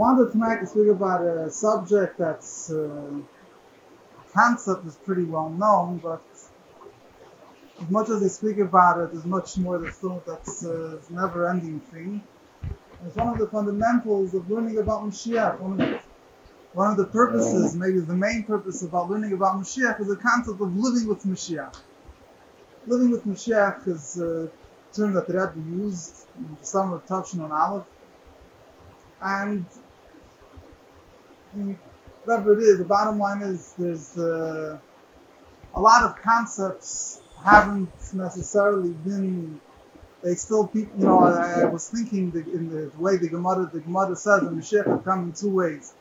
wanted tonight to speak about a subject that's uh, concept is pretty well known, but as much as they speak about it, there's much more that's still that's uh, a never-ending thing. It's one of the fundamentals of learning about Mashiach. One of the, one of the purposes, maybe the main purpose about learning about Mashiach is the concept of living with Mashiach. Living with Mashiach is a term that the Rebbe used in the summer of Tavshin on Aleph. And whatever it is, the bottom line is there's uh, a lot of concepts haven't necessarily been. They still, you know. I, I was thinking the, in the way the Gemara, the Gemara says the Mashiach come in two ways.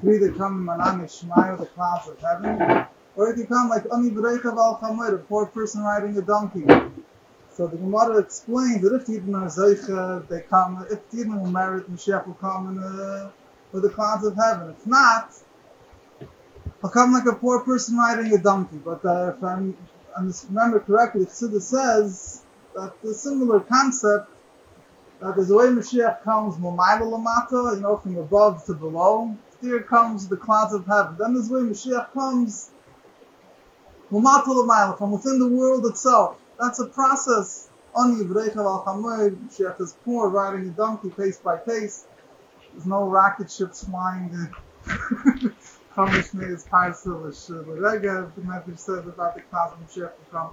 Three that come in Manan Shemaya, the clouds of heaven, or it can come like Ani Berecha Val Chamer, a poor person riding a donkey. So the Gemara explains that if Yidden are Zeicha, they come. If Yidden will merit, Mashiach will come in uh, with the clouds of heaven. If not, he'll come like a poor person riding a donkey. But uh, if I'm I remember correctly, Chassidus says that the similar concept that there's a way Mashiach comes you know, from above to below. Here comes the clouds of heaven. Then the way Mashiach comes from within the world itself. That's a process. Ani Yivreicha Al Chamoy, Mashiach is poor, riding a donkey pace by pace. There's no rocket ships flying. Chumash made his parcel L'Rega, the message says about the of Mashiach will come.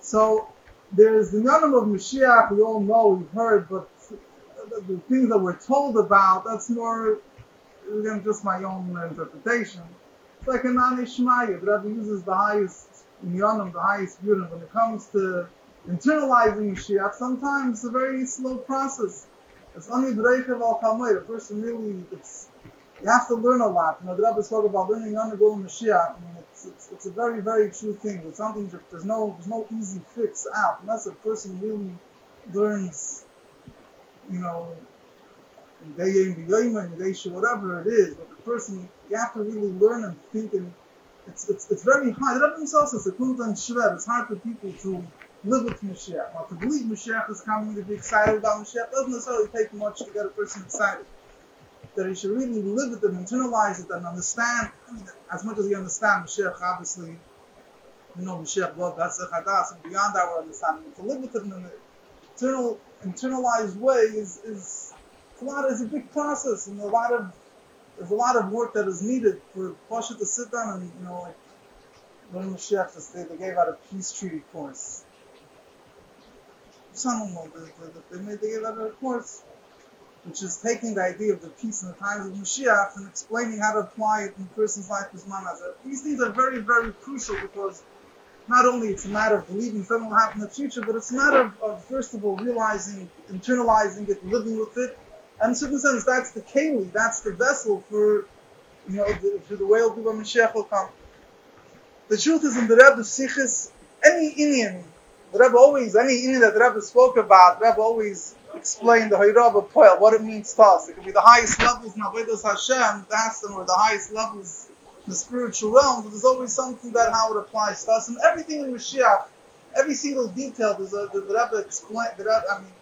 So there's the Yanim of Mashiach, we all know, we've heard, but the, the things that we're told about, that's more, again, just my own interpretation. It's like an Anishmaya, the Rebbe uses the highest Yanim, the highest Yurim. When it comes to internalizing Mashiach, sometimes it's a very slow process. It's only Breichev al Kalmay, the person really, it's you have to learn a lot. You know, the Rebbe spoke about learning under Golem Mashiach. I mean, it's, it's, it's, a very, very true thing. It's something that there's no, there's no easy fix out unless a person really learns, you know, day in the day whatever it is. But the person, you have to really learn and think, and it's, it's, it's very hard. The Rebbe himself says, it's hard for people to live with Mashiach. Now, to believe Mashiach is coming, to be excited about Mashiach, doesn't necessarily take much to get a person excited that he should really live it and internalize it and understand, I mean, as much as he understands Mashiach, obviously, you know, Mashiach, well, that's a chadas, and beyond our understanding, to live with it in an internal, internalized way is, is a lot, is a big process, and a lot of, there's a lot of work that is needed for Pasha to sit down and, you know, like, when Mashiach, they, they gave out a peace treaty course. Them, they, they, they gave a course which is taking the idea of the peace in the times of Mashiach and explaining how to apply it in a person's life as manazah. These things are very, very crucial because not only it's a matter of believing something will happen in the future, but it's a matter of, of first of all realizing, internalizing it, living with it. And in a certain sense, that's the keli, that's the vessel for, you know, the, for the way of Mashiach will come. The truth is in the Rebbe Sichos, any Indian, the Rebbe always, any Indian that the Rebbe spoke about, the Rebbe always explained the Hayraba Poel, what it means to us. It could be the highest levels in Avodah Hashem, that's them, or the highest levels in the spiritual realm, but there's always something that how it applies to us. And everything in Mashiach, every single detail, there's a, the, the Rebbe explain, the Rebbe, I mean,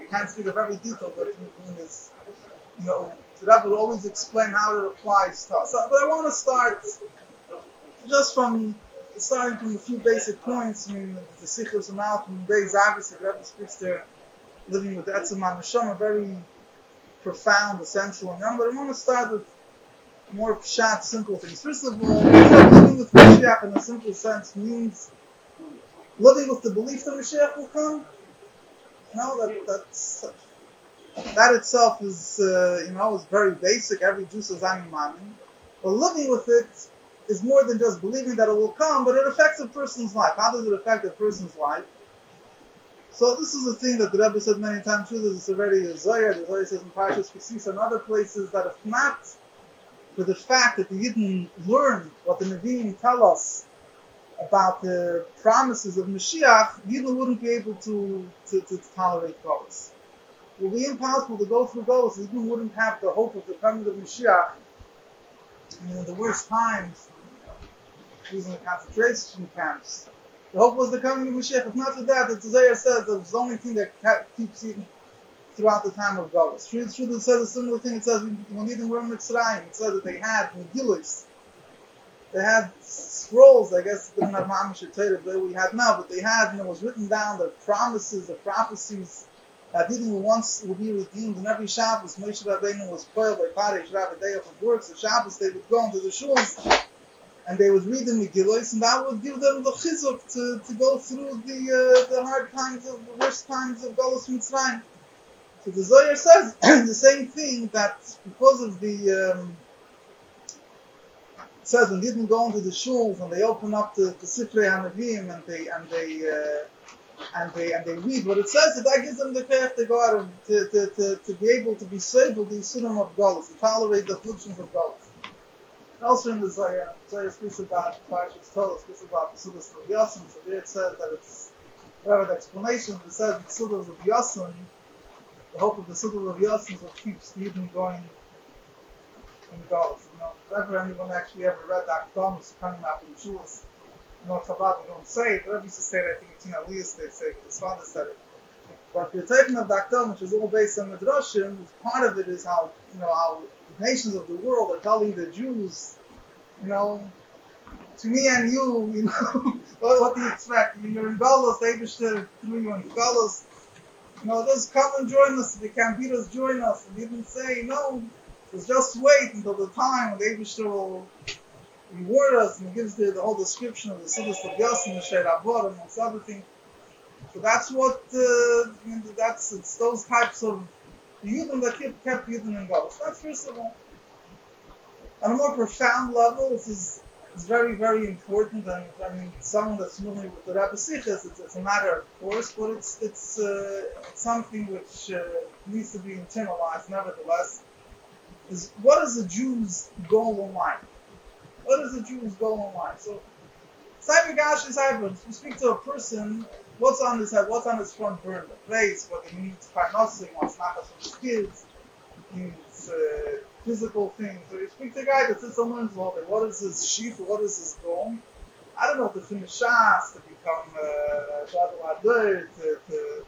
I can't speak of every detail, but in this, you know, the Rebbe will always explain how it applies to us. But I want to start just from starting from a few basic points. I mean, the Sichos and Malcolm, Beis Avis, the Rebbe speaks there living with Etzem Neshama, very profound, essential, and. But I want to start with more short, simple things. First of all, living with Mashiach in a simple sense means living with the belief that Mashiach will come. You that, that's, that itself is, uh, you know, is very basic. Every Jew says, I'm But living with it is more than just believing that it will come, but it affects a person's life. How does it affect a person's life? So this is a thing that the Rebbe said many times too. This is already a Zohar. The Zohar says in Parshas Kisis and other places that if not for the fact that the Yidden learn what the Nevi'im tell us about the promises of Mashiach, Yidden wouldn't be able to, to, to tolerate those. It would be impossible to go through those. Yidden wouldn't have the hope of the coming of Mashiach. In the worst times, using the concentration camps, the hope was the coming of Mashiach. If not for that, the Tzayah says that was the only thing that keeps Eden throughout the time of Golos. True, true, it says a similar thing. It says when even were Mitzrayim, it says that they had Megillos. They had scrolls, I guess they didn't have or but we had now, but they had, you know, it was written down the promises, the prophecies that even once would be redeemed. And every Shabbos, Moshe Rabbeinu was spoiled by Paresh Rav, a day of works. The Shabbos, they would go into the shuls and they would read the Megillos, and that would give them the chizuk to, to go through the uh, the hard times of the worst times of Golos Mitzrayim. So the Zohar says the same thing that because of the um, says when didn't go into the shuls and they open up the, the Sifrei Hanavim and they and they uh, and they and they read what it says, that that gives them the path to go out of to, to, to, to be able to be stable the sunnah of Golos, to tolerate the afflictions of Golos. Also in uh, the Zohar, Zohar speaks about Parshas Torah, speaks about the Sudas of Yosim, so there it says that it's whatever the explanation, it says the Sudas of Yosim, the hope of the Sudas of Yosim is what keeps Eden going in Golos. You know, if ever anyone actually ever read that Thomas coming up in Shulas, you know, Chabad, we don't say it, but I used to say it, I think it's in Aliyah's they say it, his father said it. But the taking of Dakdom, which is all based on Midrashim, part of it is how, you know, how the nations of the world are telling the Jews, you know, to me and you, you know, what, what do you expect? You're in Galos, they threw you in Galos. You know, just come and join us. If you can't beat us, join us. And even say, no, just just wait until the time when Aibershter will reward us and gives the, the whole description of the Siddhis of Yasin and the Sher Abor things. So that's what, uh, that's, it's those types of the Yidden that kept, kept Yidden in Galus. That's first of all. On a more profound level, this is, is very, very important. And I mean, someone that's familiar with the Rebbe Sichas, it's, it's a matter of course, but it's, it's, uh, it's something which uh, needs to be internalized nevertheless. Is what is a Jew's goal in life? What is a Jew's goal in life? So, Cyber Gash is. You speak to a person what's on his head, what's on his front burner, place, whether he needs financing, wants nachas from his kids, he needs uh, physical things. So you speak to a guy that sits on his level, what is his sheep, what is his goal? I don't know, to finish Shas, to become uh, to, to,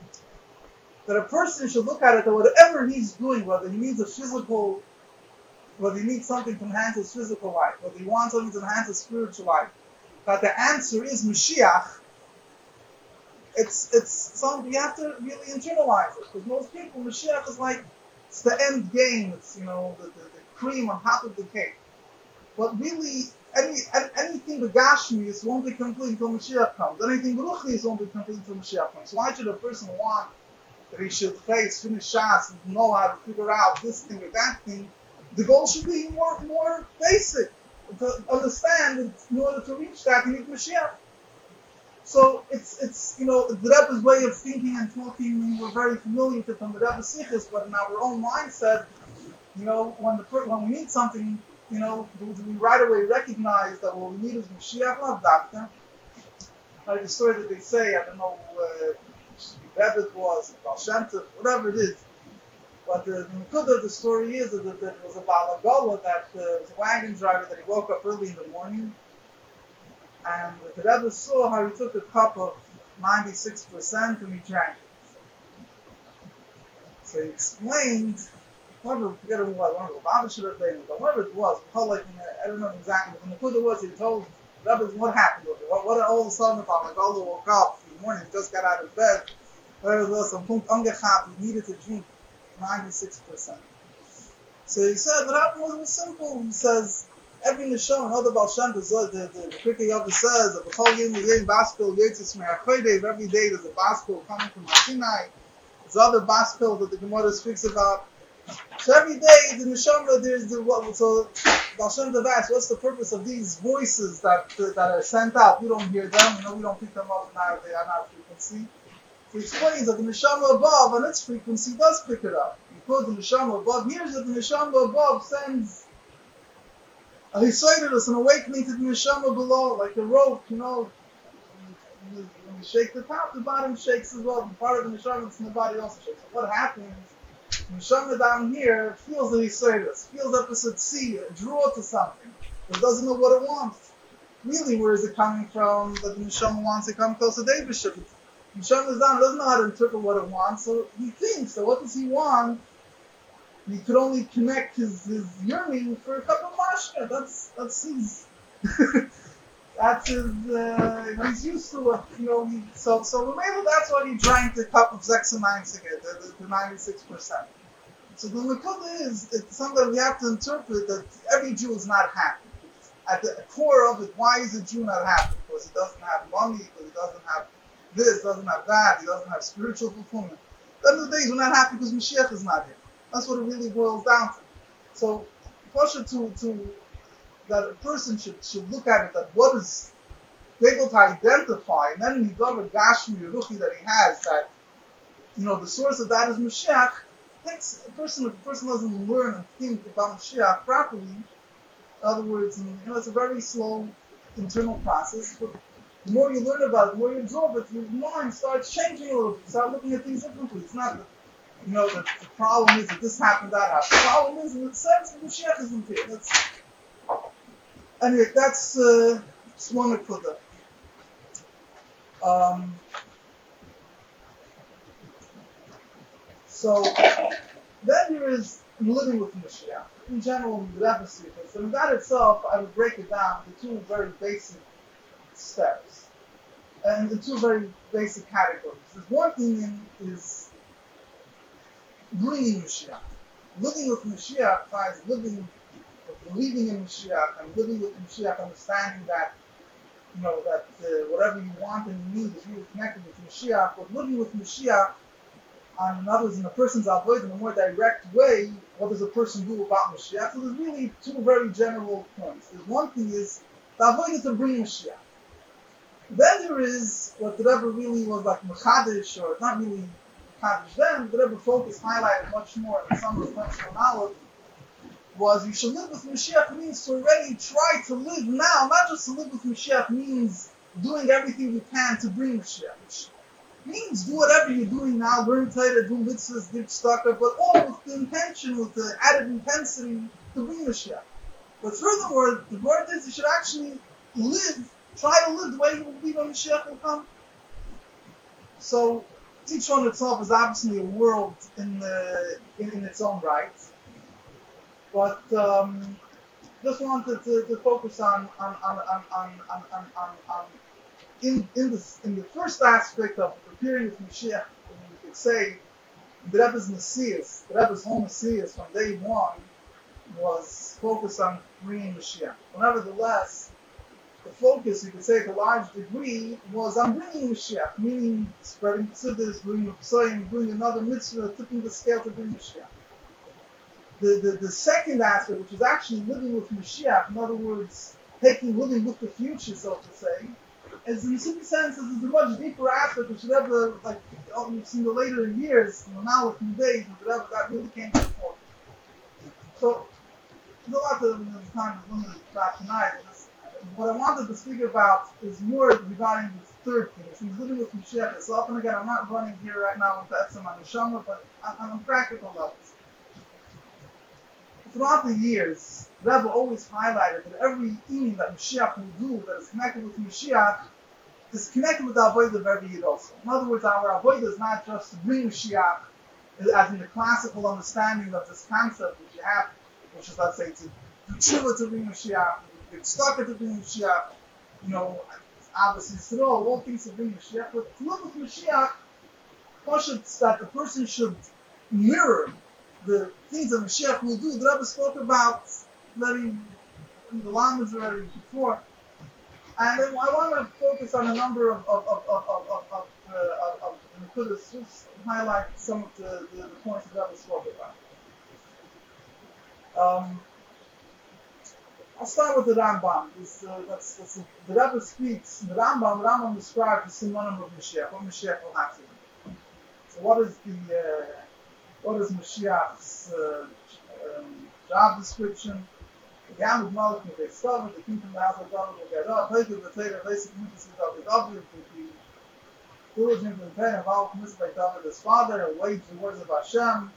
that a person should look at it that whatever he's doing, whether he needs a physical, whether he needs something to enhance his physical life, whether he wants something to enhance his spiritual life, that the answer is Mashiach, it's it's something you have to really internalize it because most people Mashiach is like it's the end game. It's you know the, the, the cream on top of the cake. But really, any anything begashmi won't be complete until Mashiach comes. Anything beruchli won't be complete until Mashiach comes. So why should a person want that he should face finish shas and know how to figure out this thing or that thing? The goal should be more more basic to understand. In order to reach that, you need Mashiach. So it's it's you know the Rebbe's way of thinking and talking. We were very familiar with it from the Rebbe's Sichos, but in our own mindset, you know, when the when we need something, you know, we right away recognize that what we need is Mashiach, not doctor? Like the story that they say, I don't know, uh, Rebbe was, Baal whatever it is. But the Nakuda the story is that, it was a Balagola that uh, was a wagon driver that he woke up early in the morning and the Rebbe saw how he took a cup of 96% and he drank it. So he explained, whatever, forget what, one of the should have been, but whatever it was, like, I don't know exactly, but the was, he told the Rebbe what happened with it. What, what all of a sudden about like all woke up in the morning, just got out of bed, there was some punkt angechabt, he needed to drink 96%. So he said, what happened was simple. He says, every neshama, the Baal Shem the, the, the Pirkei Avos says that b'chol yom yom baskil yitzis me'achodev, every day there's a baskil coming from Sinai. There's other baskil that the Gemara speaks about. So every day the neshama, there's the, what, so Baal Shem Tov asks, what's the purpose of these voices that, that are sent out? We don't hear them, you know, we don't pick them up in our, on our frequency. He explains that the neshama above on its frequency does pick it up. Because the neshama above hears that the neshama above sends he cited us an awakening to the neshama below, like a rope, you know. When you shake the top, the bottom shakes as well. And part of the neshama that's in the body also shakes. What happens? The neshama down here feels the he cited us, feels that sea, a draw to something, but doesn't know what it wants. Really, where is it coming from? That the neshama wants to come close to David Hashem doesn't know how to interpret what it wants, so he thinks that what does he want? He could only connect his, his yearning for a cup of mashka. That's that's his. that's his. Uh, he's used to it, you know. So so maybe that's why he drank the cup of Zexamine again, the, the ninety six percent. So the Nakuda is it's something we have to interpret that every Jew is not happy. At the core of it, why is a Jew not happy? Because he doesn't have money, because he doesn't have this, doesn't have that, he doesn't have spiritual fulfillment. Then the days we're not happy because Mashiach is not here. That's what it really boils down to. So, Pasha to to that a person should should look at it that what is able to identify, and then in the Gashmi Ruchi that he has, that you know the source of that is Mashiach. Takes a person if a person doesn't learn and think about Mashiach properly. In other words, you know, it's a very slow internal process. But the more you learn about it, the more you absorb it, your mind starts changing a little bit. Start looking at things differently. It's not you know, that the problem is that this happened, that happened. The problem is, in the sense, that Mashiach isn't here. That's, anyway, that's, uh, just one to um, so, then there is living with Mashiach. In general, the deficit. So that itself, I would break it down into two very basic steps. And the two very basic categories. The one thing is bringing Mashiach. Living with Mashiach finds living, believing in Mashiach, and living with Mashiach, understanding that, you know, that uh, whatever you want and you need is really connected with Mashiach. But living with Mashiach, on others in a person's avoid in a more direct way, what does a person do about Mashiach? So there's really two very general points. There's one thing is the avoid is to bring Mashiach. Then there is what the Rebbe really was like Mechadish, or not really Mechadish then, the Rebbe focused, highlighted much more in some reflectional knowledge, was you should live with Mashiach means to already try to live now, not just to live with Mashiach means doing everything you can to bring Mashiach. means do whatever you're doing now, learn Torah, do mitzvahs, give tzedakah, but all with the intention, with the added intensity to bring Mashiach. But furthermore, the word is you should actually live Try to live the way you believe when Mashiach will come. So each one itself is obviously a world in, the, in, in its own right. But um, just wanted to, to focus on on on on on, on, on, on, on in in the in the first aspect of preparing for Mashiach, you could say the Rebbe's Messias, the Rebbe's whole Messias from day one was focused on bringing Mashiach. But nevertheless, the focus, you could say, to a large degree, was on bringing Mashiach, meaning spreading tziddis, bringing Psoyim, bringing another mitzvah, tipping the scale to bring Mashiach. The, the, the second aspect, which is actually living with Mashiach, in other words, taking living with the future, so to say, is in some sense is a much deeper aspect which never like oh, you've seen the later years, you know, now with new days, whatever that really came to the fore. So there's a lot of time is limited about tonight what I wanted to speak about is more regarding the third thing. He's living with Mashiach itself, and again, I'm not running here right now with Etzem and Neshama, but on, on practical levels. Throughout the years, Rebbe always highlighted that every thing that Mashiach will do that is connected with Mashiach is connected with the avoid of every Yid also. In other words, our avoid is not just to bring Mashiach, as in the classical understanding of this concept which you have, which is, let's say, to do tshuva to bring Mashiach, stuck at the being Mashiach, you know, obviously Yisrael, all things of being Mashiach, but to look with Mashiach, Pashat, that the person should mirror the things that the Mashiach will do. The Rebbe spoke about very, the language already before. And I want to focus on a number of, of, of, of, of, of, of, uh, of, of just highlight some of the, the, the points that Rebbe spoke about. Um, I'll start with the Rambam. This, uh, that's, that's the Rebbe speaks. The Rambam, the Rambam describes the Simonim of Mashiach. What Mashiach will do. So, what is the uh, what is Mashiach's uh, um, job description? The Yam Malach will get started. The kingdom of the of God will get up. Take the Torah, basic mitzvahs of the David to be diligent and pay involved mitzvah by David his father and wage the words of Hashem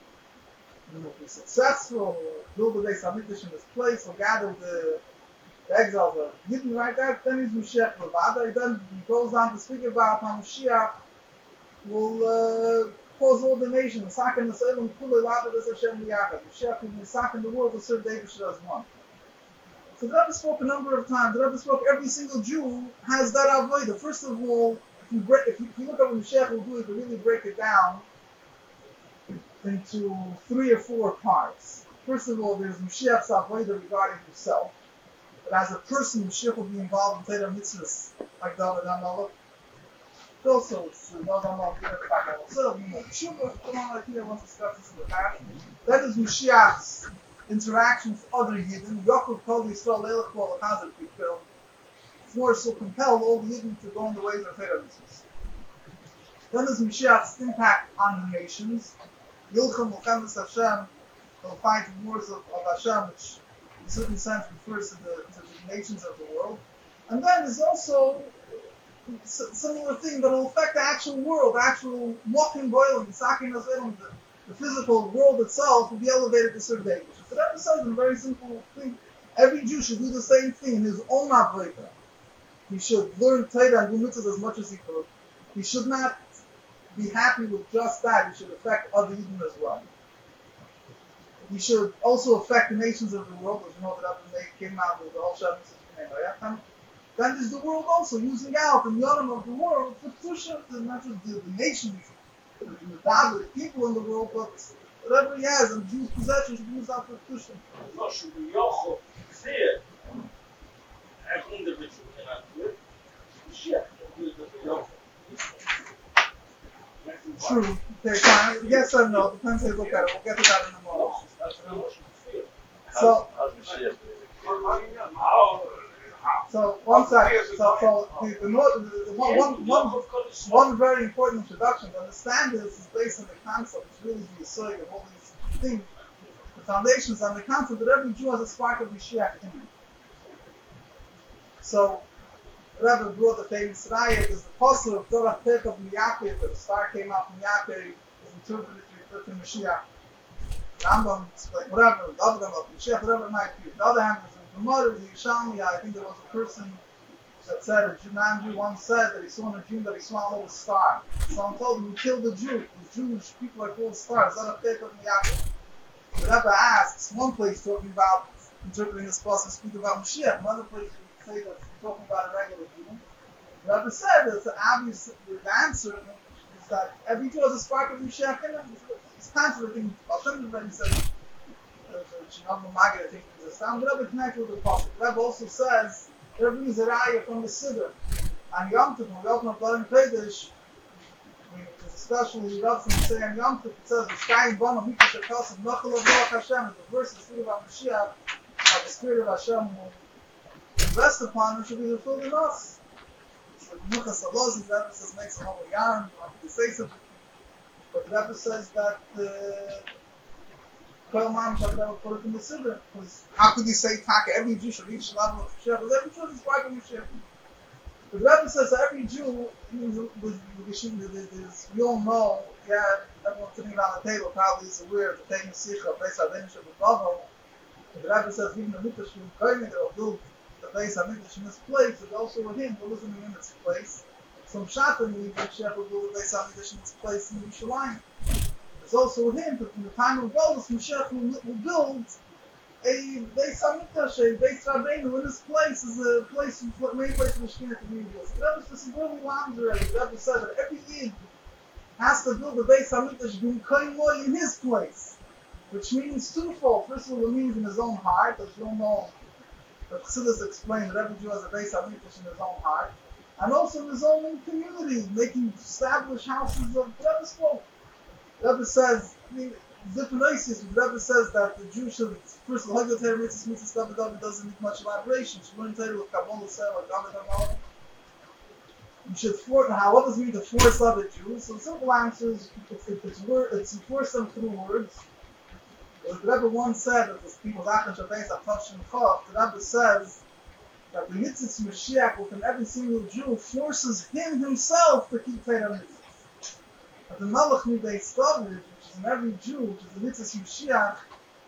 and will be successful, build the Beis Hamikdash in this place, will gather the, the exiles of Yidden right there, then he's Mashiach Levada. Then he goes on to speak about how Mashiach will uh, cause all the nations. Sakin the Salem, Lava as Hashem Yachad. Mashiach will be Sakin the world to serve David as one. So the Rebbe spoke a number of times. The Rebbe spoke every single Jew has that avodah. First of all, if you, break, if you, if you look at what Mashiach will do, if you really break it down into three or four parts. First of all, there's Mashiach's avodah regarding himself. But as a person, Mashiach will be involved in Torah mitzvahs like David HaMelech. Also, it's Shuvah, come on, like here, once discussed this in the past. That is Mashiach's interaction with other Yidden. Yaakov called Yisrael Leilach Kol Chazar Pikil. It's more so compelled all the Yidden to go in the ways of Torah mitzvahs. Then there's Mashiach's impact on the nations. Yilchem Mochamis Hashem will fight wars of, of Hashem, which in a certain sense refers to the, to the nations of the world. And then there's also a similar thing that will affect the actual world, the actual walking boiling, saking the, the physical world itself will be elevated to certain David. So that says a very simple thing. Every Jew should do the same thing in his own avodah. He should learn Torah and do mitzvahs as much as he could. He should not be happy with just that. He should affect other Eden as well. He should also affect the nations of the world, as you know that they came out with the whole Shabbat Then there's the world also, using out in the yonam of the world for Tusha, not just the, the nations, the, the people in the world, but whatever he has, and Jews' possessions should be used out for Tusha. True. Fine. Yes or no? Depends how you look at it. We'll get to that in a moment. So, so one second. So, so the, the, the, one, one, one, one very important introduction to understand this is based on the concept. It's really the aside of all these things. The foundations on the concept that every Jew has a spark of Mashiach in him. So, Rebbe brought the famous raya is the apostle of Torah Pek of Yaakov, the star came out from Yaakov, is interpreted to refer to Mashiach. Rambam explained, whatever, the other of Mashiach, whatever it might be. The other hand, there's a Gemara, the Yishalmi, I think there was a person that said, a Jew once said that he saw in a dream that he saw a little star. Someone told him, you killed the Jew. The Jewish people are called stars. That a Pek of Yaakov? The Rebbe asks, one place talking about interpreting this passage, speak about Mashiach, another place say that talking about regular. The Rebbe said that the obvious the answer is that every Jew has a spark of Mashiach in him. It's contradicting Hashem already said. Uh, Shinam Magid, I think, is a sound. The Rebbe connected with the. The Rebbe also says there brings a raya from the Siddur. On Yom Tov, when we open up and Kodesh, especially Rav from say on Yom Tov, it says, "The sky and bottom of Mikdash Hakasim, Nachal of Hashem." The verse is speaking about Mashiach, the Spirit of Hashem will rest upon it should be fulfilled in us. So Yuchas Allah, the Rebbe says, makes a whole yarn, to say something. But the Rebbe says that uh, Koil Man should never put it in the Siddur. Because how could you say Taka, every Jew should the level of Mashiach? Because every Jew is of Mashiach. The Rebbe says that every Jew, we all know, yeah, everyone sitting around the table probably is aware of the famous Sicha, based on the Nishah of The Rebbe says, even the Mitzvah Shvim Koyim, they'll build the place Hamikdash in this place is also with him, but listening in its place. Some Shatan we the Shepherd will the place Hamikdash in its place in Yerushalayim. It's also with him, but from the time of Golos, Mashiach will, will build a Beis Hamikdash, a Beis Rabbeinu in this place is a place, a main place for the Shekhinah to be that was just really long already. The Rebbe said that every Yid has to build a Beis Hamikdash being Kohen in his place. Which means twofold. First of all, it means in his own heart, as you all know, the Chassidus explained that every Jew has a base of in his own heart, and also in his own community, making established houses of Rebbe spoke. Rebbe says, I Rebbe says that the Jew should, first of all, Hagel Torah Mitzvah Mitzvah David doesn't need much elaboration. Should learn Torah with Kabbalah David David you should force, how, what does mean to force other Jews? So simple answer is, it's, it's, word, it's force them through words, the Rebbe once said that the people Zachan Shabbat are touching Chav, the Rebbe says that the Yitzhak Mashiach within every single Jew forces him himself to keep Torah mitzvahs. But the Malach Midei Stavrid, which is in every Jew, which is the Yitzhak Mashiach,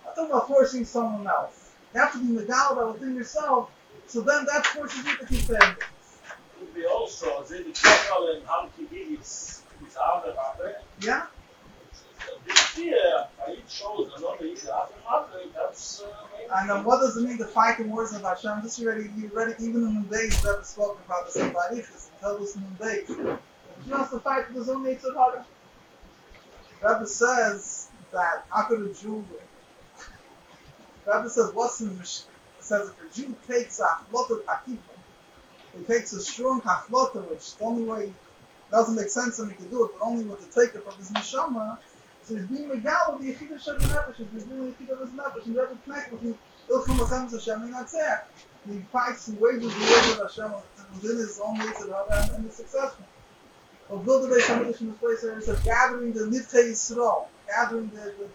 I'm talking about forcing someone else. You have to be about within yourself, so then that forces you to keep Torah mitzvahs. Also, as in the Chakal and Hamki Gigis, It's out of our Yeah? I eat shows, I know the eat after Monday, that's uh, maybe. And then what does it mean to fight in wars of Hashem? This already, you already, even in the days, that Rebbe spoke about this in Barichas, and told us in the days. He wants to fight own nature harder. Rebbe says that after the Jew, Rebbe says, what's in the Mish- says if a Jew takes a haflota takifa, he takes a strong haflota, which the only way doesn't make sense for me to do it, but only with the take it from his neshama, the Yechidah Shem Nefesh, he's being the Yechidah of his Nefesh, and Rebbe connect with him, Ilchum Lachem Hashem, and that's it. He fights and wages the of Hashem within his own ways of Hashem, and is successful. Build the Hamikdash in this place where he says, gathering the Nivtei Yisrael, gathering the, the,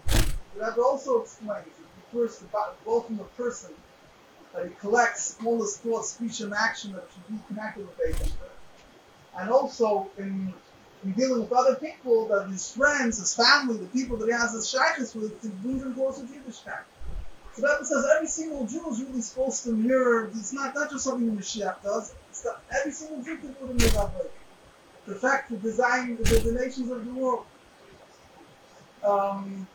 the Rebbe also explains, to bo- both from the person, that he collects all his thoughts, speech, and action that should be connected with Hamikdash. And also in, in dealing with other people, that his friends, his family, the people that he has his shaykhs with, to bring them closer to Yiddishkeit. So that says every single Jew is really supposed to mirror. It's not not just something the Mashiach does. It's that every single Jew can do it in the. Perfect the design the, the nations of the world. Um,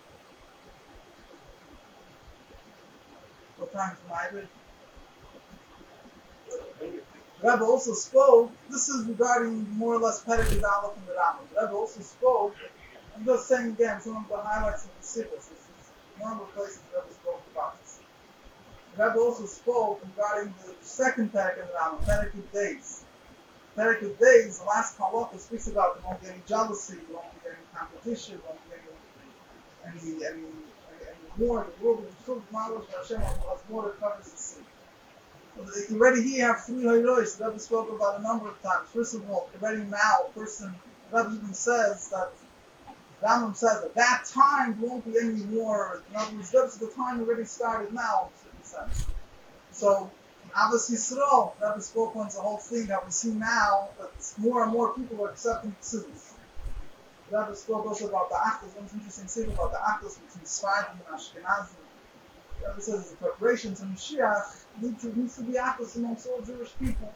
what time is my Rebbe? Also spoke. This is regarding more or less Pedagog Aleph and the Rambam. Rebbe also spoke. I'm just saying again some of the highlights of the Sichos. This is normal places Rebbe spoke about this. Rebbe also spoke regarding the second Pedagog in the Rambam, Pedagog days. Pedagog days, the last halacha speaks about there won't be any jealousy, there won't be any competition, there won't be any, any, any, any war. The world will be filled with knowledge of Hashem has more that covers the sea. Already here have three Hayrois. The Rebbe spoke about a number of times. First of all, already now, a person, Rebbe even says that, Rambam says that that time won't be any more. In other words, the time already started now, in a certain sense. So, Abbas Yisrael, Rebbe spoke on the whole thing that we see now that more and more people are accepting. The Rebbe spoke also about the Achdus. One interesting thing about the Achdus between Sfardim and Ashkenazim. The Rebbe says the preparations of Mashiach need to, needs to be Achdus amongst all Jewish people.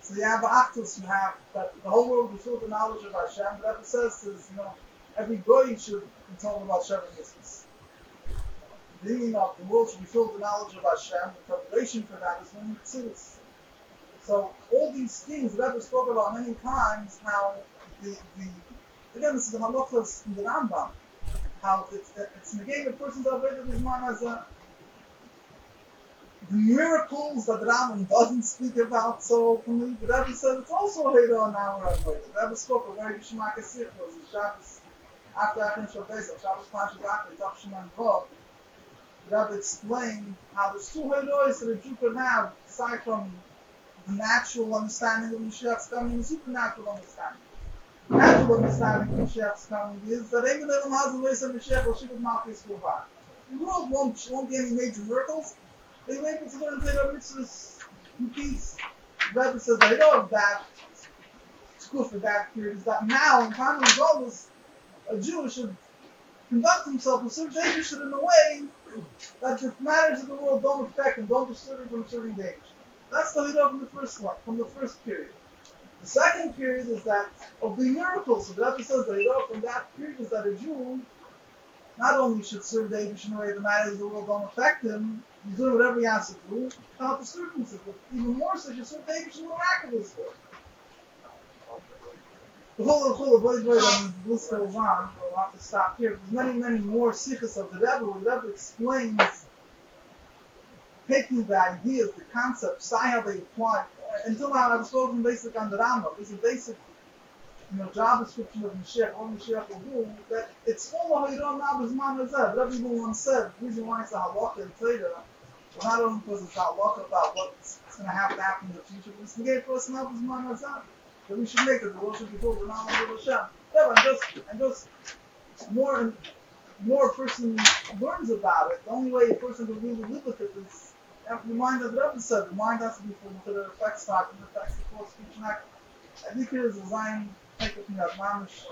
So you have Achdus, you have that the whole world is filled with knowledge of Hashem. The Rebbe says is, you know, every goy should be told about Shem Mitzvahs. The meaning of the world should be filled with knowledge of Hashem. The preparation for that is when Mitzvahs. So all these things the Rebbe spoke about many times, how the, the again this is the halachas in the Rambam, how it's it's negating a person's avodah his man as a the miracles that the Rambam doesn't speak about so openly. The Rebbe said it's also a hater on our avodah. The Rebbe spoke of very Gishmak Asir was the Shabbos after Achim Shabbos, Shabbos Panch Zakri, Tav Shemon Vav. The Rebbe explained how there's two halos that a Jew can have aside from the natural understanding of Mashiach's coming the supernatural understanding. Natural understanding of Mashiach's coming is that even if it has a way of Mashiach, will ship Malchus Kuvar. The world won't, won't be any major miracles. They wait for the Torah mitzvahs in peace. The Rebbe says, I know of that. School for that period is that now, in time of Golos, a Jew should conduct himself with certain dangers in a way that the matters of the world don't affect him, don't disturb him from certain dangers. That's the leader from the first one, from the first period. The second period is that of the miracles. So the Rebbe says the leader from that period is that a Jew not only should serve David way the matters of the world don't affect him, he's doing whatever he has to do, without disturbances, but even more so, should serve David in a miraculous way. The whole of the whole on the list goes on, but we'll have to stop here. There's many, many more sichos of the Rebbe where the Rebbe explains taking the ideas, the concepts, see how they apply. Until now, I was spoken basic on the Rambam. This a basic, you know, job description of Mashiach, what Mashiach will do. That it's all of now is man that. Rabbi even once said, the reason why it's a halacha and Torah, well, not only because it's a halacha about what's going to have to happen in the future, but it's the gate for us is man is that. We should make it the world should be full of of Hashem. Yeah, and just and just more and more a person learns about it. The only way a person can really live with it is have the mind of the Rebbe said, the mind has to it affects thought and the speech and act. I think it is a Zion take it from that mamish